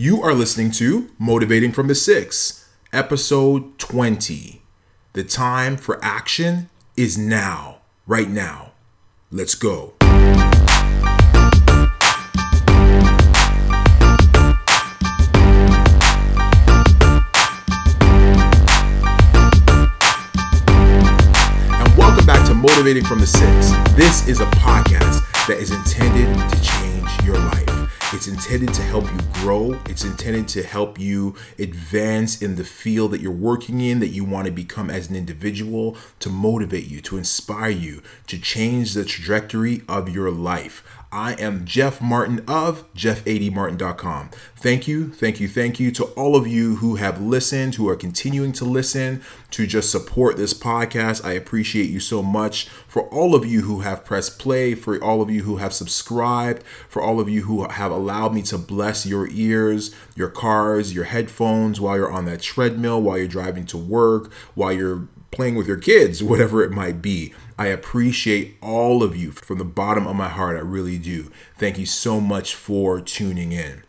You are listening to Motivating from the Six, episode 20. The time for action is now, right now. Let's go. And welcome back to Motivating from the Six. This is a podcast that is intended to change your life. It's intended to help you grow. It's intended to help you advance in the field that you're working in, that you want to become as an individual, to motivate you, to inspire you, to change the trajectory of your life. I am Jeff Martin of jeff80martin.com. Thank you, thank you, thank you to all of you who have listened, who are continuing to listen, to just support this podcast. I appreciate you so much. For all of you who have pressed play, for all of you who have subscribed, for all of you who have allowed me to bless your ears, your cars, your headphones while you're on that treadmill, while you're driving to work, while you're playing with your kids, whatever it might be. I appreciate all of you from the bottom of my heart. I really do. Thank you so much for tuning in.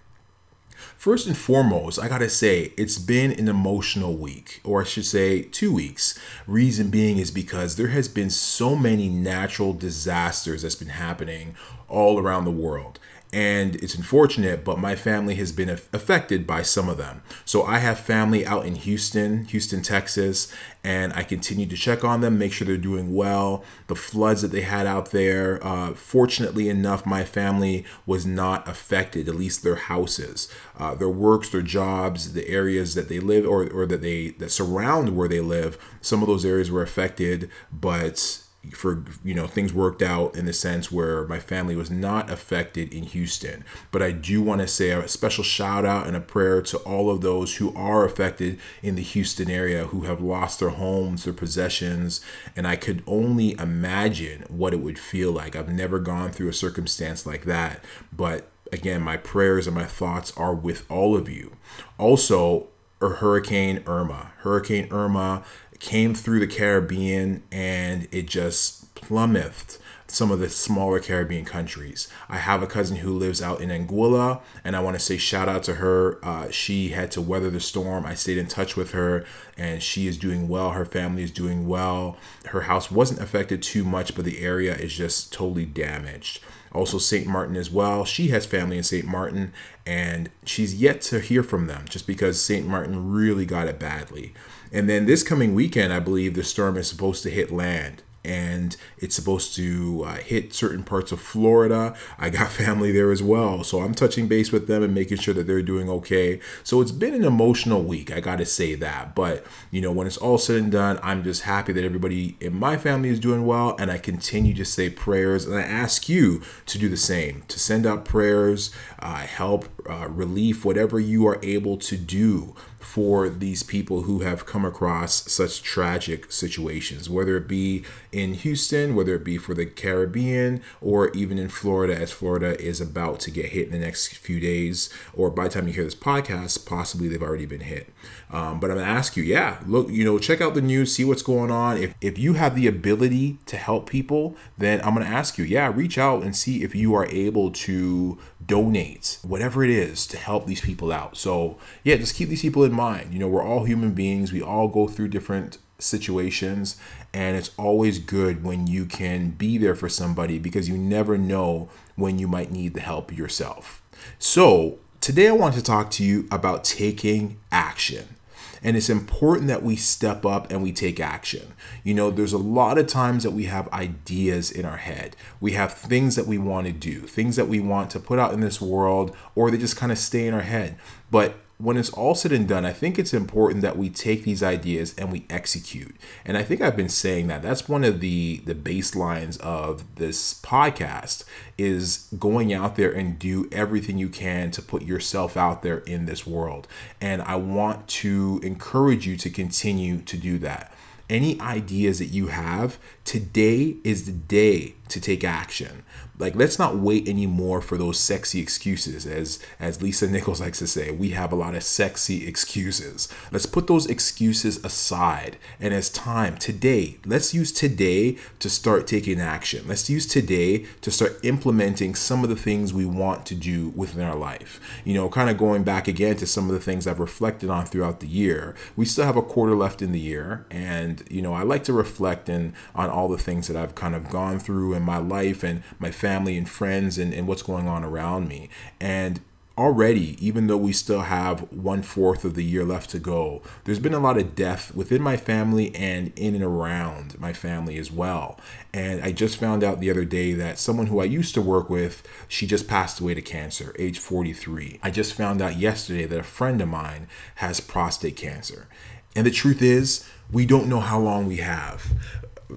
First and foremost, I gotta say, it's been an emotional week, or I should say, two weeks. Reason being is because there has been so many natural disasters that's been happening all around the world and it's unfortunate, but my family has been affected by some of them. So I have family out in Houston, Houston, Texas, and I continue to check on them, make sure they're doing well. The floods that they had out there, uh, fortunately enough, my family was not affected, at least their houses, uh, their works, their jobs, the areas that they live or, or that they that surround where they live. Some of those areas were affected, but for you know things worked out in the sense where my family was not affected in Houston. But I do want to say a special shout out and a prayer to all of those who are affected in the Houston area who have lost their homes their possessions and I could only imagine what it would feel like. I've never gone through a circumstance like that but again my prayers and my thoughts are with all of you. Also Hurricane Irma. Hurricane Irma came through the Caribbean and it just plummeted some of the smaller Caribbean countries. I have a cousin who lives out in Anguilla, and I want to say shout out to her. Uh, she had to weather the storm. I stayed in touch with her, and she is doing well. Her family is doing well. Her house wasn't affected too much, but the area is just totally damaged. Also, St. Martin as well. She has family in St. Martin, and she's yet to hear from them just because St. Martin really got it badly. And then this coming weekend, I believe the storm is supposed to hit land and it's supposed to uh, hit certain parts of Florida. I got family there as well, so I'm touching base with them and making sure that they're doing okay. So it's been an emotional week, I got to say that. But you know, when it's all said and done, I'm just happy that everybody in my family is doing well, and I continue to say prayers, and I ask you to do the same, to send out prayers, uh, help, uh, relief, whatever you are able to do for these people who have come across such tragic situations, whether it be in Houston, whether it be for the Caribbean, or even in Florida, as Florida is about to get hit in the next few days, or by the time you hear this podcast, possibly they've already been hit. Um, but I'm gonna ask you, yeah, look, you know, check out the news, see what's going on. If if you have the ability to help people, then I'm gonna ask you, yeah, reach out and see if you are able to donate whatever it is to help these people out. So yeah, just keep these people in mind. You know, we're all human beings. We all go through different situations and it's always good when you can be there for somebody because you never know when you might need the help yourself. So, today I want to talk to you about taking action. And it's important that we step up and we take action. You know, there's a lot of times that we have ideas in our head. We have things that we want to do, things that we want to put out in this world, or they just kind of stay in our head. But when it's all said and done, I think it's important that we take these ideas and we execute. And I think I've been saying that. That's one of the the baselines of this podcast is going out there and do everything you can to put yourself out there in this world. And I want to encourage you to continue to do that any ideas that you have, today is the day to take action. Like let's not wait anymore for those sexy excuses as as lisa nichols likes to say we have a lot of sexy excuses. Let's put those excuses aside and as time today let's use today to start taking action. Let's use today to start implementing some of the things we want to do within our life. You know kind of going back again to some of the things i've reflected on throughout the year. We still have a quarter left in the year and you know i like to reflect in on all the things that i've kind of gone through in my life and my family family and friends and, and what's going on around me. And already, even though we still have one fourth of the year left to go, there's been a lot of death within my family and in and around my family as well. And I just found out the other day that someone who I used to work with, she just passed away to cancer, age 43. I just found out yesterday that a friend of mine has prostate cancer. And the truth is, we don't know how long we have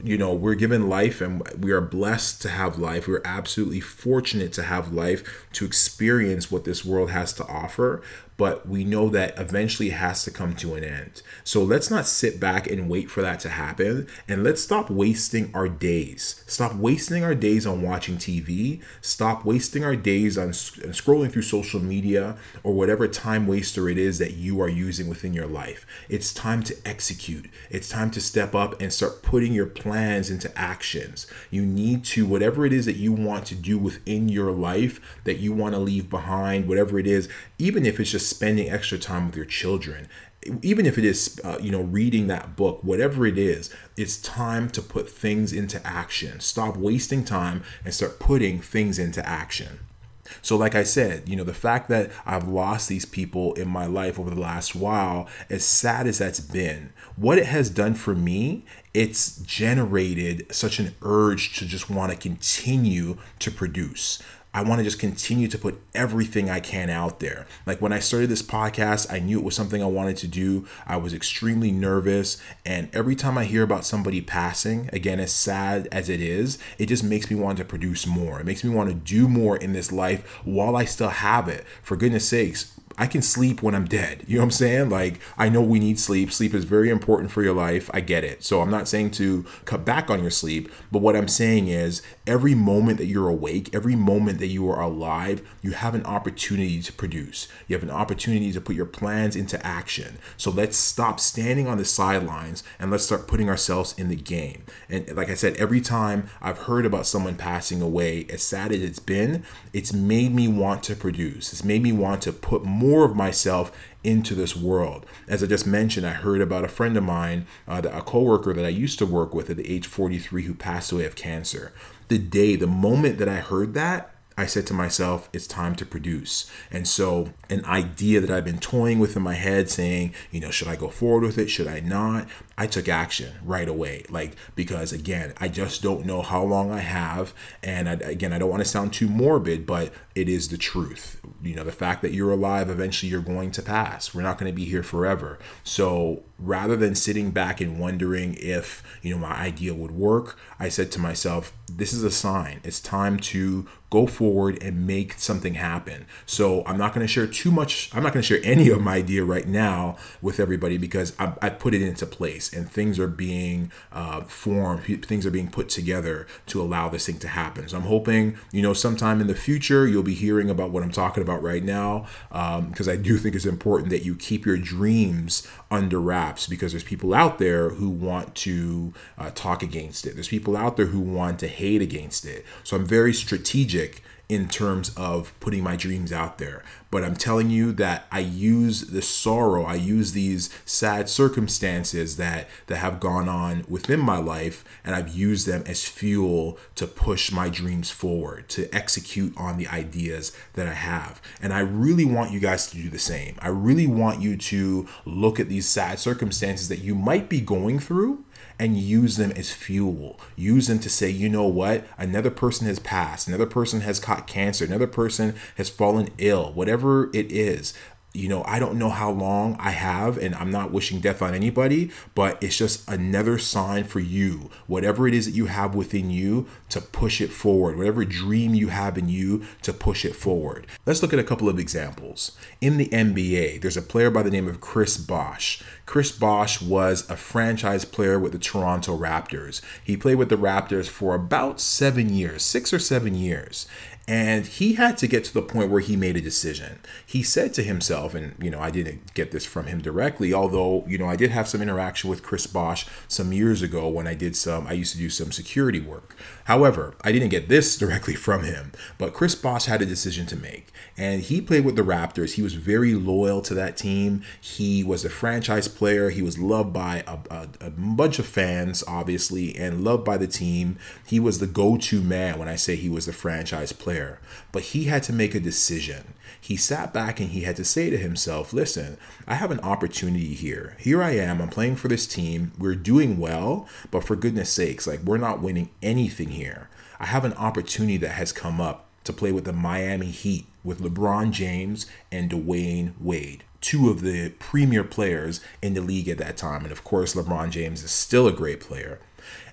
you know we're given life and we are blessed to have life. We're absolutely fortunate to have life to experience what this world has to offer but we know that eventually it has to come to an end. So let's not sit back and wait for that to happen. And let's stop wasting our days. Stop wasting our days on watching TV. Stop wasting our days on scrolling through social media or whatever time waster it is that you are using within your life. It's time to execute. It's time to step up and start putting your plans into actions. You need to, whatever it is that you want to do within your life, that you want to leave behind, whatever it is, even if it's just spending extra time with your children even if it is uh, you know reading that book whatever it is it's time to put things into action stop wasting time and start putting things into action so, like I said, you know, the fact that I've lost these people in my life over the last while, as sad as that's been, what it has done for me, it's generated such an urge to just want to continue to produce. I want to just continue to put everything I can out there. Like when I started this podcast, I knew it was something I wanted to do. I was extremely nervous. And every time I hear about somebody passing, again, as sad as it is, it just makes me want to produce more. It makes me want to do more in this life while I still have it. For goodness sakes, I can sleep when I'm dead. You know what I'm saying? Like, I know we need sleep. Sleep is very important for your life. I get it. So, I'm not saying to cut back on your sleep, but what I'm saying is every moment that you're awake, every moment that you are alive, you have an opportunity to produce. You have an opportunity to put your plans into action. So, let's stop standing on the sidelines and let's start putting ourselves in the game. And like I said, every time I've heard about someone passing away, as sad as it's been, it's made me want to produce. It's made me want to put more more of myself into this world. As I just mentioned, I heard about a friend of mine, uh, a coworker that I used to work with at the age 43 who passed away of cancer. The day, the moment that I heard that, I said to myself, it's time to produce. And so, an idea that I've been toying with in my head, saying, you know, should I go forward with it? Should I not? I took action right away. Like, because again, I just don't know how long I have. And I, again, I don't want to sound too morbid, but it is the truth. You know, the fact that you're alive, eventually you're going to pass. We're not going to be here forever. So, rather than sitting back and wondering if, you know, my idea would work, I said to myself, this is a sign. It's time to go forward and make something happen. So I'm not going to share too much. I'm not going to share any of my idea right now with everybody because I, I put it into place and things are being uh, formed, things are being put together to allow this thing to happen. So I'm hoping, you know, sometime in the future you'll be hearing about what I'm talking about right now because um, I do think it's important that you keep your dreams under wraps because there's people out there who want to uh, talk against it. There's people out there who want to hate against it. So I'm very strategic in terms of putting my dreams out there. But I'm telling you that I use the sorrow, I use these sad circumstances that that have gone on within my life and I've used them as fuel to push my dreams forward, to execute on the ideas that I have. And I really want you guys to do the same. I really want you to look at these sad circumstances that you might be going through and use them as fuel. Use them to say, you know what? Another person has passed, another person has caught cancer, another person has fallen ill, whatever it is. You know, I don't know how long I have, and I'm not wishing death on anybody, but it's just another sign for you, whatever it is that you have within you, to push it forward, whatever dream you have in you, to push it forward. Let's look at a couple of examples. In the NBA, there's a player by the name of Chris Bosh. Chris Bosh was a franchise player with the Toronto Raptors. He played with the Raptors for about seven years, six or seven years. And he had to get to the point where he made a decision. He said to himself, and you know, I didn't get this from him directly, although, you know, I did have some interaction with Chris Bosh some years ago when I did some, I used to do some security work. However, I didn't get this directly from him, but Chris Bosh had a decision to make. And he played with the Raptors. He was very loyal to that team. He was a franchise player. He was loved by a, a, a bunch of fans, obviously, and loved by the team. He was the go to man when I say he was the franchise player. But he had to make a decision. He sat back and he had to say to himself, listen, I have an opportunity here. Here I am. I'm playing for this team. We're doing well, but for goodness sakes, like we're not winning anything here. I have an opportunity that has come up to play with the Miami Heat with LeBron James and Dwyane Wade, two of the premier players in the league at that time. And of course, LeBron James is still a great player.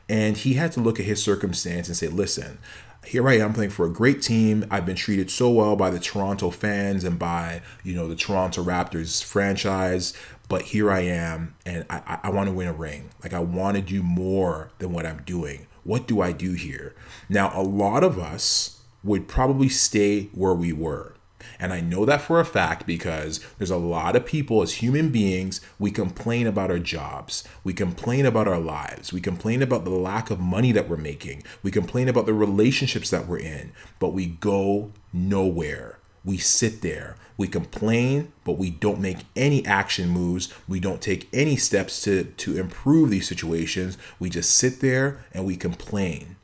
And he had to look at his circumstance and say, listen, here I am playing for a great team. I've been treated so well by the Toronto fans and by, you know, the Toronto Raptors franchise. But here I am and I, I want to win a ring. Like I want to do more than what I'm doing. What do I do here? Now, a lot of us would probably stay where we were. And I know that for a fact because there's a lot of people as human beings, we complain about our jobs. We complain about our lives. We complain about the lack of money that we're making. We complain about the relationships that we're in, but we go nowhere. We sit there. We complain, but we don't make any action moves. We don't take any steps to, to improve these situations. We just sit there and we complain.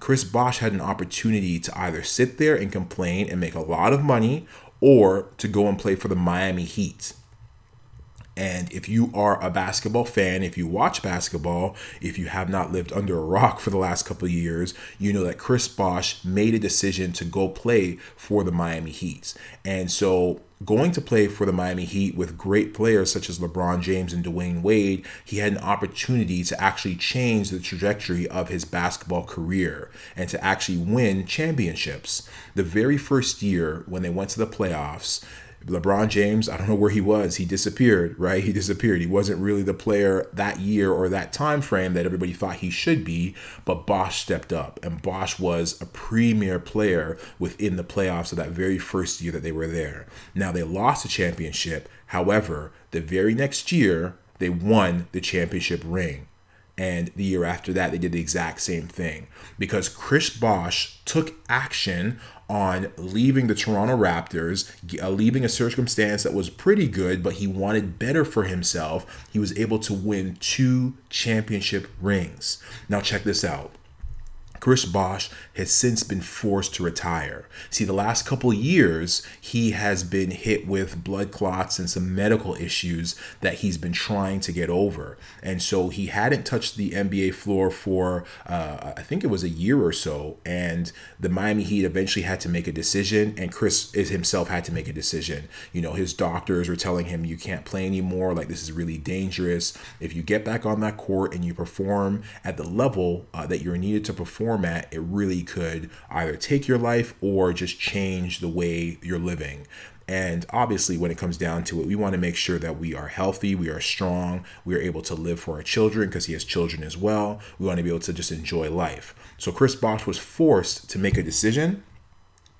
Chris Bosh had an opportunity to either sit there and complain and make a lot of money or to go and play for the Miami Heat. And if you are a basketball fan, if you watch basketball, if you have not lived under a rock for the last couple of years, you know that Chris Bosh made a decision to go play for the Miami Heat. And so going to play for the Miami Heat with great players such as LeBron James and Dwyane Wade, he had an opportunity to actually change the trajectory of his basketball career and to actually win championships. The very first year when they went to the playoffs, LeBron James, I don't know where he was. He disappeared, right? He disappeared. He wasn't really the player that year or that time frame that everybody thought he should be, but Bosh stepped up and Bosh was a premier player within the playoffs of that very first year that they were there. Now they lost the championship. However, the very next year, they won the championship ring. And the year after that, they did the exact same thing because Chris Bosh took action on leaving the Toronto Raptors, uh, leaving a circumstance that was pretty good, but he wanted better for himself. He was able to win two championship rings. Now, check this out. Chris Bosh has since been forced to retire. See, the last couple years, he has been hit with blood clots and some medical issues that he's been trying to get over. And so he hadn't touched the NBA floor for, uh, I think it was a year or so. And the Miami Heat eventually had to make a decision, and Chris himself had to make a decision. You know, his doctors were telling him, you can't play anymore. Like, this is really dangerous. If you get back on that court and you perform at the level uh, that you're needed to perform, format, it really could either take your life or just change the way you're living. And obviously, when it comes down to it, we want to make sure that we are healthy, we are strong, we are able to live for our children because he has children as well. We want to be able to just enjoy life. So, Chris Bosh was forced to make a decision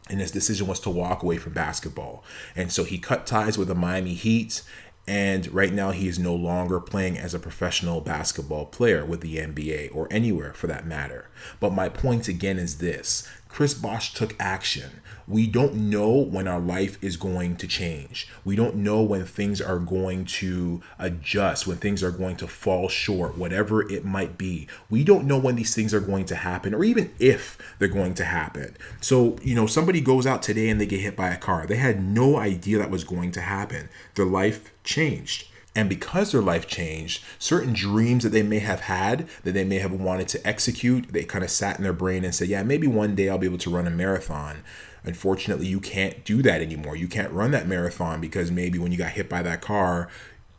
and his decision was to walk away from basketball. And so he cut ties with the Miami Heat and right now, he is no longer playing as a professional basketball player with the NBA or anywhere for that matter. But my point again is this Chris Bosh took action. We don't know when our life is going to change. We don't know when things are going to adjust, when things are going to fall short, whatever it might be. We don't know when these things are going to happen or even if they're going to happen. So, you know, somebody goes out today and they get hit by a car. They had no idea that was going to happen. Their life changed. And because their life changed, certain dreams that they may have had, that they may have wanted to execute, they kind of sat in their brain and said, Yeah, maybe one day I'll be able to run a marathon. Unfortunately, you can't do that anymore. You can't run that marathon because maybe when you got hit by that car,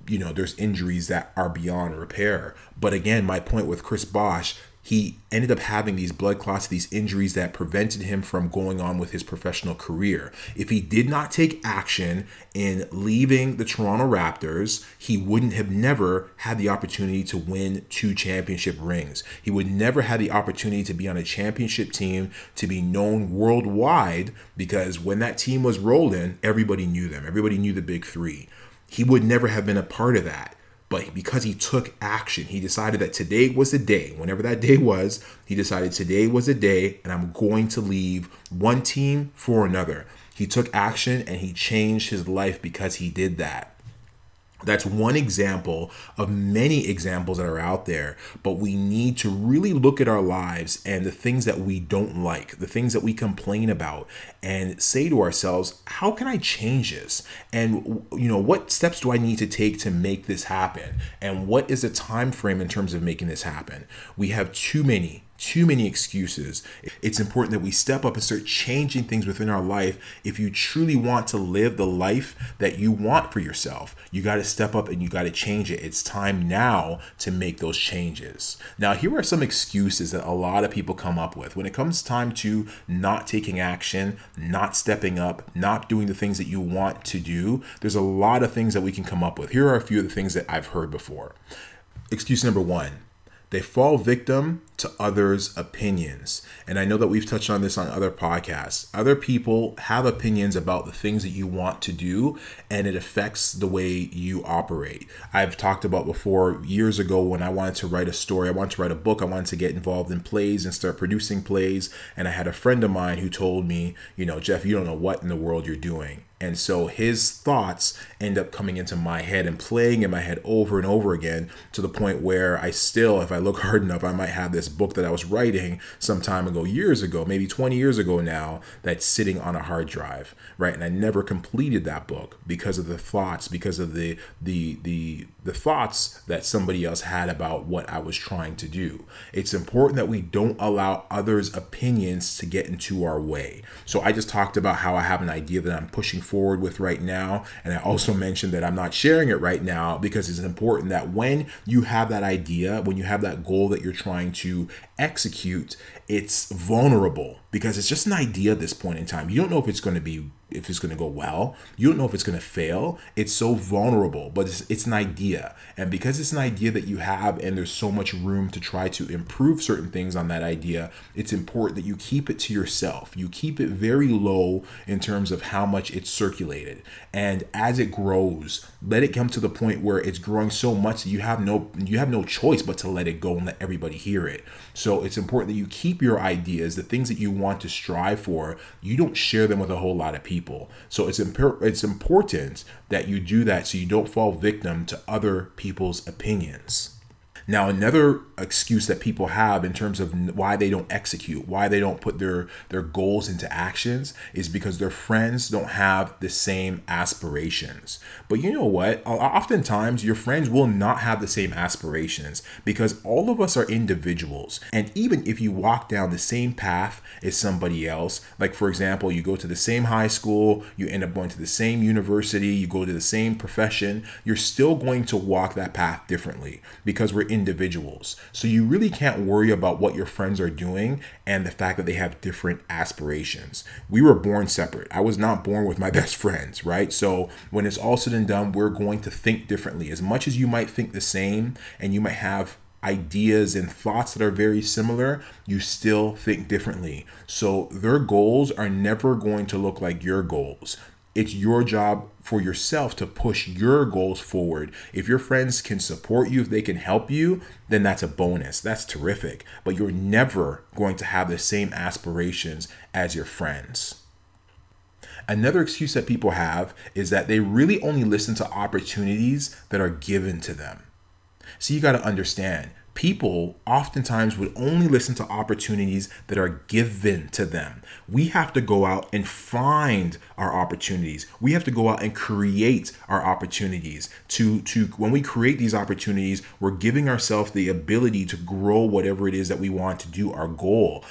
you know, there's injuries that are beyond repair. But again, my point with Chris Bosh, he ended up having these blood clots, these injuries that prevented him from going on with his professional career. If he did not take action in leaving the Toronto Raptors, he wouldn't have never had the opportunity to win two championship rings. He would never have the opportunity to be on a championship team, to be known worldwide, because when that team was rolling, everybody knew them. Everybody knew the big three. He would never have been a part of that. But because he took action, he decided that today was the day. Whenever that day was, he decided today was the day and I'm going to leave one team for another. He took action and he changed his life because he did that. That's one example of many examples that are out there, but we need to really look at our lives and the things that we don't like, the things that we complain about, and say to ourselves, how can I change this? And you know, what steps do I need to take to make this happen? And what is the time frame in terms of making this happen? We have too many too many excuses. It's important that we step up and start changing things within our life. If you truly want to live the life that you want for yourself, you got to step up and you got to change it. It's time now to make those changes. Now, here are some excuses that a lot of people come up with when it comes time to not taking action, not stepping up, not doing the things that you want to do. There's a lot of things that we can come up with. Here are a few of the things that I've heard before. Excuse number one they fall victim to others' opinions. And I know that we've touched on this on other podcasts. Other people have opinions about the things that you want to do, and it affects the way you operate. I've talked about before years ago when I wanted to write a story, I wanted to write a book, I wanted to get involved in plays and start producing plays. And I had a friend of mine who told me, you know, Jeff, you don't know what in the world you're doing. And so his thoughts end up coming into my head and playing in my head over and over again to the point where I still, if I look hard enough, I might have this book that I was writing some time ago, years ago, maybe 20 years ago now, that's sitting on a hard drive, right? And I never completed that book because of the thoughts, because of the the the the thoughts that somebody else had about what I was trying to do. It's important that we don't allow others' opinions to get into our way. So I just talked about how I have an idea that I'm pushing forward with right now. And I also mentioned that I'm not sharing it right now because it's important that when you have that idea, when you have that goal that you're trying to execute, it's vulnerable because it's just an idea at this point in time. You don't know if it's going to be if it's going to go well. You don't know if it's going to fail. It's so vulnerable, but it's, it's an idea. And because it's an idea that you have and there's so much room to try to improve certain things on that idea, it's important that you keep it to yourself. You keep it very low in terms of how much it's circulated. And as it grows, let it come to the point where it's growing so much that you have no you have no choice but to let it go and let everybody hear it. So it's important that you keep your ideas, the things that you want to strive for, you don't share them with a whole lot of people. So it's imp- it's important that you do that so you don't fall victim to other people's opinions. Now, another excuse that people have in terms of why they don't execute, why they don't put their their goals into actions is because their friends don't have the same aspirations. But you know what? Oftentimes your friends will not have the same aspirations because all of us are individuals. And even if you walk down the same path as somebody else, like for example, you go to the same high school, you end up going to the same university, you go to the same profession, you're still going to walk that path differently because we're individuals. So you really can't worry about what your friends are doing and the fact that they have different aspirations. We were born separate. I was not born with my best friends, right? So when it's all said and done, we're going to think differently. As much as you might think the same and you might have ideas and thoughts that are very similar, you still think differently. So their goals are never going to look like your goals. It's your job for yourself to push your goals forward. If your friends can support you, if they can help you, then that's a bonus. That's terrific. But you're never going to have the same aspirations as your friends. Another excuse that people have is that they really only listen to opportunities that are given to them. So you got to understand people oftentimes would only listen to opportunities that are given to them. We have to go out and find our opportunities. We have to go out and create our opportunities. To to when we create these opportunities, we're giving ourselves the ability to grow whatever it is that we want to do, our goal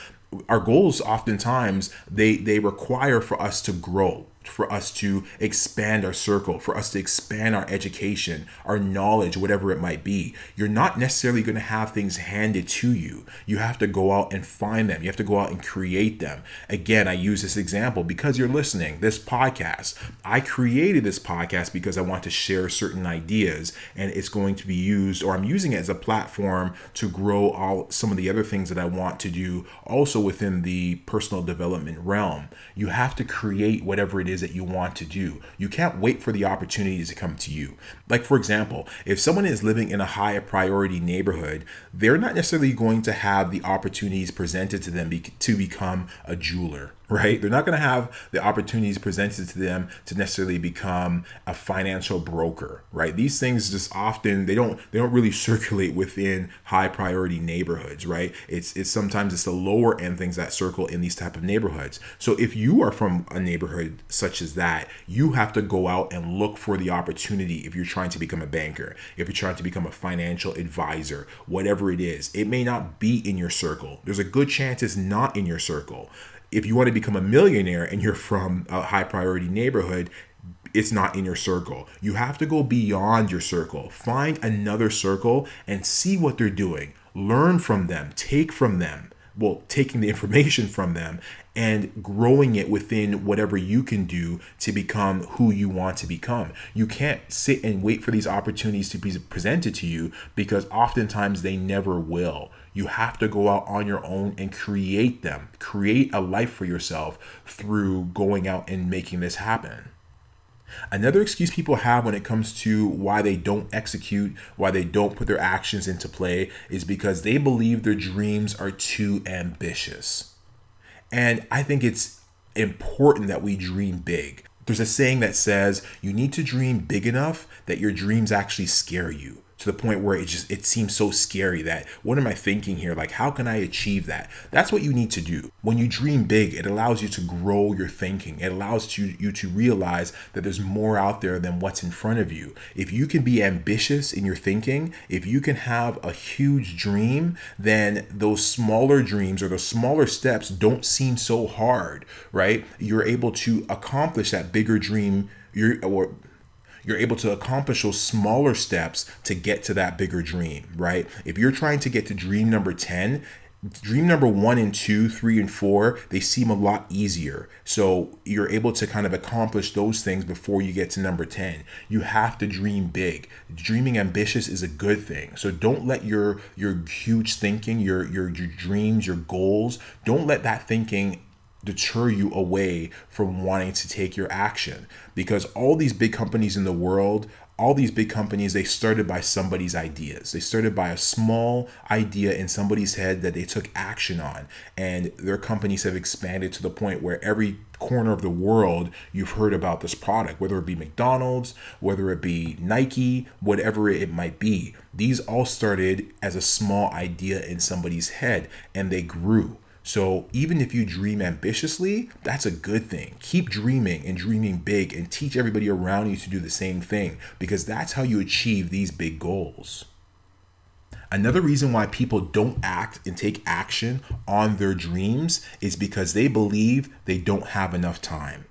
our goals oftentimes they they require for us to grow for us to expand our circle, for us to expand our education, our knowledge, whatever it might be. You're not necessarily going to have things handed to you. You have to go out and find them. You have to go out and create them. Again, I use this example because you're listening. This podcast, I created this podcast because I want to share certain ideas and it's going to be used or I'm using it as a platform to grow all some of the other things that I want to do also within the personal development realm. You have to create whatever it is that you want to do. You can't wait for the opportunities to come to you. Like, for example, if someone is living in a high priority neighborhood, they're not necessarily going to have the opportunities presented to them be- to become a jeweler right? They're not going to have the opportunities presented to them to necessarily become a financial broker, right? These things just often they don't they don't really circulate within high priority neighborhoods, right? It's it's sometimes it's the lower end things that circle in these type of neighborhoods. So if you are from a neighborhood such as that, you have to go out and look for the opportunity if you're trying to become a banker, if you're trying to become a financial advisor, whatever it is. It may not be in your circle. There's a good chance it's not in your circle if you want to become a millionaire and you're from a high priority neighborhood, it's not in your circle. You have to go beyond your circle. Find another circle and see what they're doing. Learn from them, take from them. Well, taking the information from them and growing it within whatever you can do to become who you want to become. You can't sit and wait for these opportunities to be presented to you because oftentimes they never will. You have to go out on your own and create them. Create a life for yourself through going out and making this happen. Another excuse people have when it comes to why they don't execute, why they don't put their actions into play, is because they believe their dreams are too ambitious. And I think it's important that we dream big. There's a saying that says you need to dream big enough that your dreams actually scare you to the point where it just it seems so scary that what am I thinking here? Like how can I achieve that? That's what you need to do. When you dream big, it allows you to grow your thinking. It allows you, you to realize that there's more out there than what's in front of you. If you can be ambitious in your thinking, if you can have a huge dream, then those smaller dreams or those smaller steps don't seem so hard, right? You're able to accomplish that bigger dream you're or you're able to accomplish those smaller steps to get to that bigger dream, right? If you're trying to get to dream number 10, dream number one and two, three and four, they seem a lot easier. So you're able to kind of accomplish those things before you get to number 10. You have to dream big. Dreaming ambitious is a good thing. So don't let your your huge thinking, your your, your dreams, your goals, don't let that thinking deter you away from wanting to take your action. Because all these big companies in the world all these big companies they started by somebody's ideas. They started by a small idea in somebody's head that they took action on. And their companies have expanded to the point where every corner of the world you've heard about this product whether it be McDonald's whether it be Nike whatever it might be. These all started as a small idea in somebody's head and they grew so even if you dream ambitiously, that's a good thing. Keep dreaming and dreaming big and teach everybody around you to do the same thing because that's how you achieve these big goals. Another reason why people don't act and take action on their dreams is because they believe they don't have enough time.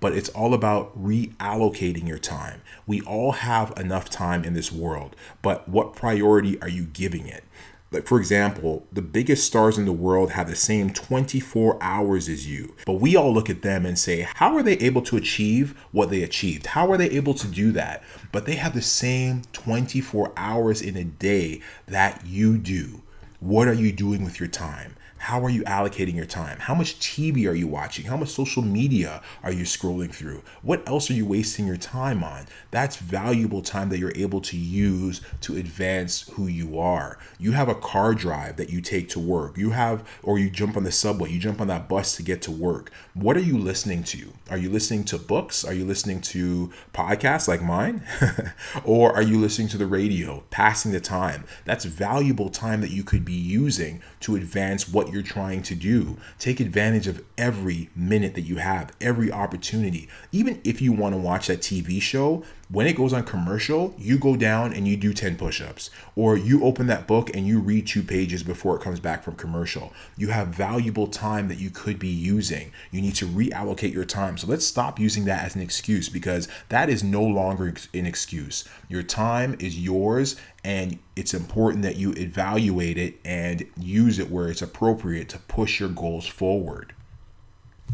But it's all about reallocating your time. We all have enough time in this world, but what priority are you giving it? Like, for example, the biggest stars in the world have the same 24 hours as you. But we all look at them and say, how are they able to achieve what they achieved? How are they able to do that? But they have the same 24 hours in a day that you do. What are you doing with your time? How are you allocating your time? How much TV are you watching? How much social media are you scrolling through? What else are you wasting your time on? That's valuable time that you're able to use to advance who you are. You have a car drive that you take to work. You have, or you jump on the subway, you jump on that bus to get to work. What are you listening to? Are you listening to books? Are you listening to podcasts like mine? or are you listening to the radio, passing the time? That's valuable time that you could be using to advance what you're trying to do. Take advantage of every minute that you have, every opportunity. Even if you want to watch that TV show, When it goes on commercial, you go down and you do 10 push ups, or you open that book and you read two pages before it comes back from commercial. You have valuable time that you could be using. You need to reallocate your time. So let's stop using that as an excuse because that is no longer an excuse. Your time is yours, and it's important that you evaluate it and use it where it's appropriate to push your goals forward.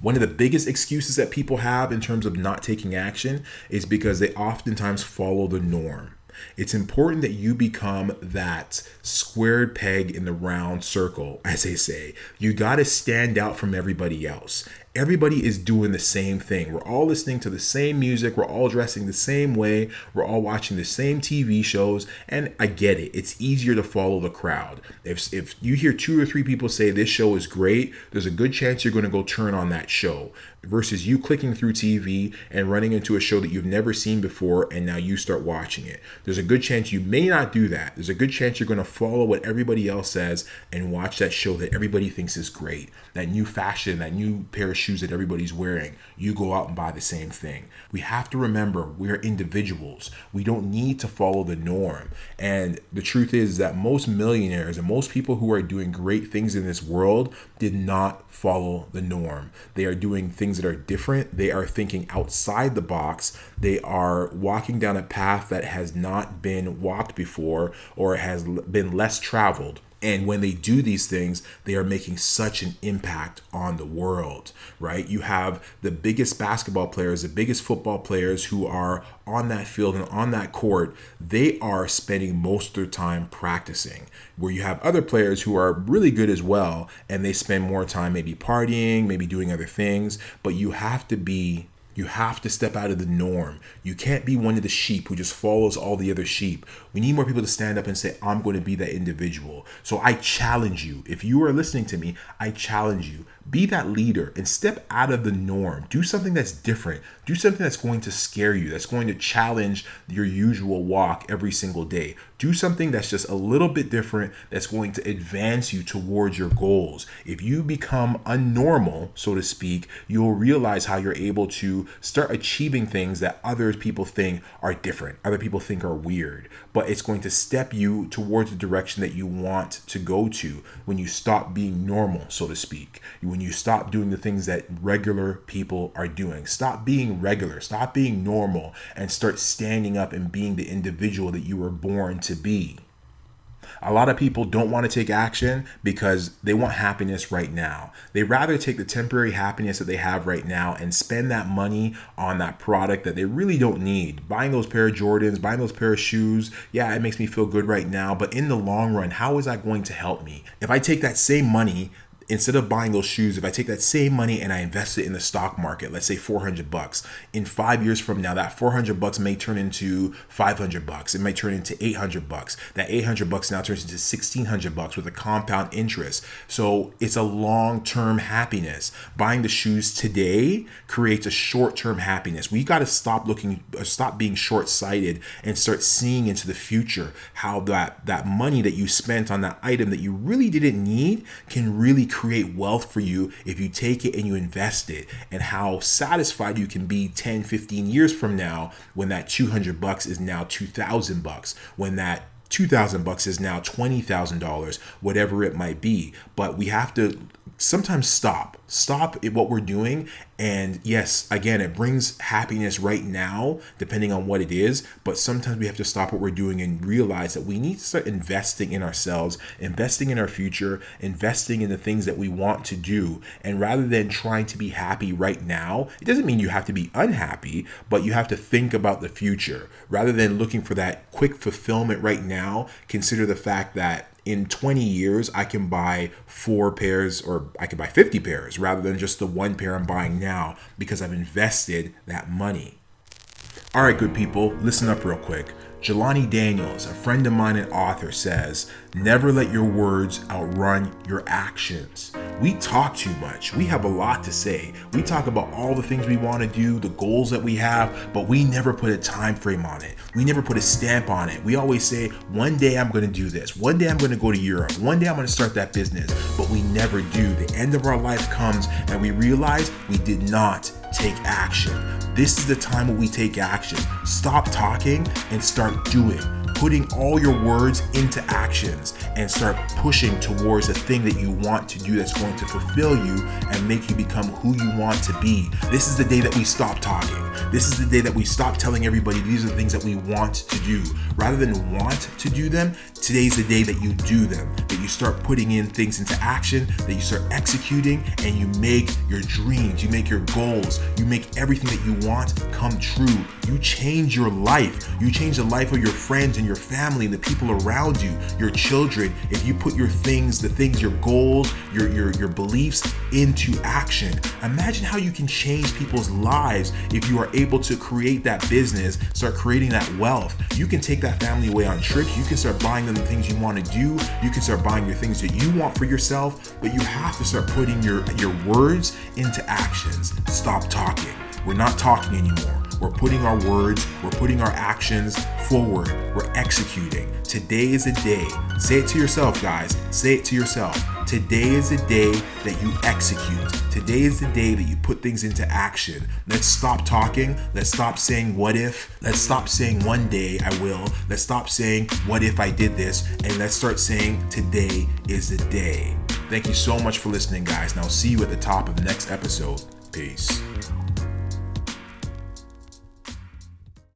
One of the biggest excuses that people have in terms of not taking action is because they oftentimes follow the norm. It's important that you become that squared peg in the round circle, as they say. You got to stand out from everybody else everybody is doing the same thing. We're all listening to the same music. We're all dressing the same way. We're all watching the same TV shows. And I get it. It's easier to follow the crowd. If, if you hear two or three people say this show is great, there's a good chance you're going to go turn on that show versus you clicking through TV and running into a show that you've never seen before and now you start watching it. There's a good chance you may not do that. There's a good chance you're going to follow what everybody else says and watch that show that everybody thinks is great. That new fashion, that new pair of shoes that everybody's wearing. You go out and buy the same thing. We have to remember we're individuals. We don't need to follow the norm. And the truth is that most millionaires and most people who are doing great things in this world did not follow the norm. They are doing things that are different. They are thinking outside the box. They are walking down a path that has not been walked before or has been less traveled. And when they do these things, they are making such an impact on the world, right? You have the biggest basketball players, the biggest football players who are on that field and on that court, they are spending most of their time practicing. Where you have other players who are really good as well, and they spend more time maybe partying, maybe doing other things, but you have to be you have to step out of the norm. You can't be one of the sheep who just follows all the other sheep. We need more people to stand up and say, I'm going to be that individual. So I challenge you. If you are listening to me, I challenge you. Be that leader and step out of the norm. Do something that's different. Do something that's going to scare you, that's going to challenge your usual walk every single day. Do something that's just a little bit different, that's going to advance you towards your goals. If you become unnormal, so to speak, you'll realize how you're able to start achieving things that other people think are different, other people think are weird. But it's going to step you towards the direction that you want to go to when you stop being normal, so to speak. When you stop doing the things that regular people are doing. Stop being regular, stop being normal, and start standing up and being the individual that you were born to be. A lot of people don't want to take action because they want happiness right now. They rather take the temporary happiness that they have right now and spend that money on that product that they really don't need. Buying those pair of Jordans, buying those pair of shoes, yeah, it makes me feel good right now, but in the long run, how is that going to help me? If I take that same money instead of buying those shoes, if I take that same money and I invest it in the stock market, let's say 400 bucks, in five years from now, that 400 bucks may turn into 500 bucks. It might turn into 800 bucks. That 800 bucks now turns into 1600 bucks with a compound interest. So it's a long term happiness. Buying the shoes today creates a short term happiness. We got to stop looking, uh, stop being short sighted and start seeing into the future how that, that money that you spent on that item that you really didn't need can really create wealth for you if you take it and you invest it. And how satisfied you can be 10 15 years from now when that 200 bucks is now 2000 bucks when that 2000 bucks is now $20,000 whatever it might be. But we have to sometimes stop stop what we're doing. And yes again it brings happiness right now depending on what it is. But sometimes we have to stop what we're doing and realize that we need to start investing in ourselves investing in our future investing in the things that we want to do. And rather than trying to be happy right now it doesn't mean you have to be unhappy but you have to think about the future. Rather than looking for that quick fulfillment right now consider the fact that in 20 years I can buy four pairs or I can buy 50 pairs rather than just the one pair I'm buying now because I've invested that money. All right, good people, listen up real quick. Jelani Daniels, a friend of mine and author, says, Never let your words outrun your actions. We talk too much. We have a lot to say. We talk about all the things we want to do, the goals that we have, but we never put a time frame on it. We never put a stamp on it. We always say, one day I'm going to do this. One day I'm going to go to Europe. One day I'm going to start that business. But we never do. The end of our life comes and we realize we did not take action. This is the time when we take action. Stop talking and start doing putting all your words into actions and start pushing towards the thing that you want to do that's going to fulfill you and make you become who you want to be. This is the day that we stop talking. This is the day that we stop telling everybody these are the things that we want to do. Rather than want to do them, today's the day that you do them, that you start putting in things into action, that you start executing, and you make your dreams, you make your goals, you make everything that you want come true. You change your life. You change the life of your friends and your family and the people around you, your children, if you put your things, the things, your goals, your your your beliefs into action. Imagine how you can change people's lives if you are able to create that business, start creating that wealth. You can take that family away on trips. You can start buying the things you want to do. You can start buying your things that you want for yourself, but you have to start putting your your words into actions. Stop talking. We're not talking anymore. We're putting our words, we're putting our actions forward. We're executing. Today is a day. Say it to yourself, guys. Say it to yourself. Today is the day that you execute. Today is the day that you put things into action. Let's stop talking. Let's stop saying what if. Let's stop saying one day I will. Let's stop saying what if I did this. And let's start saying today is the day. Thank you so much for listening, guys. And I'll see you at the top of the next episode. Peace.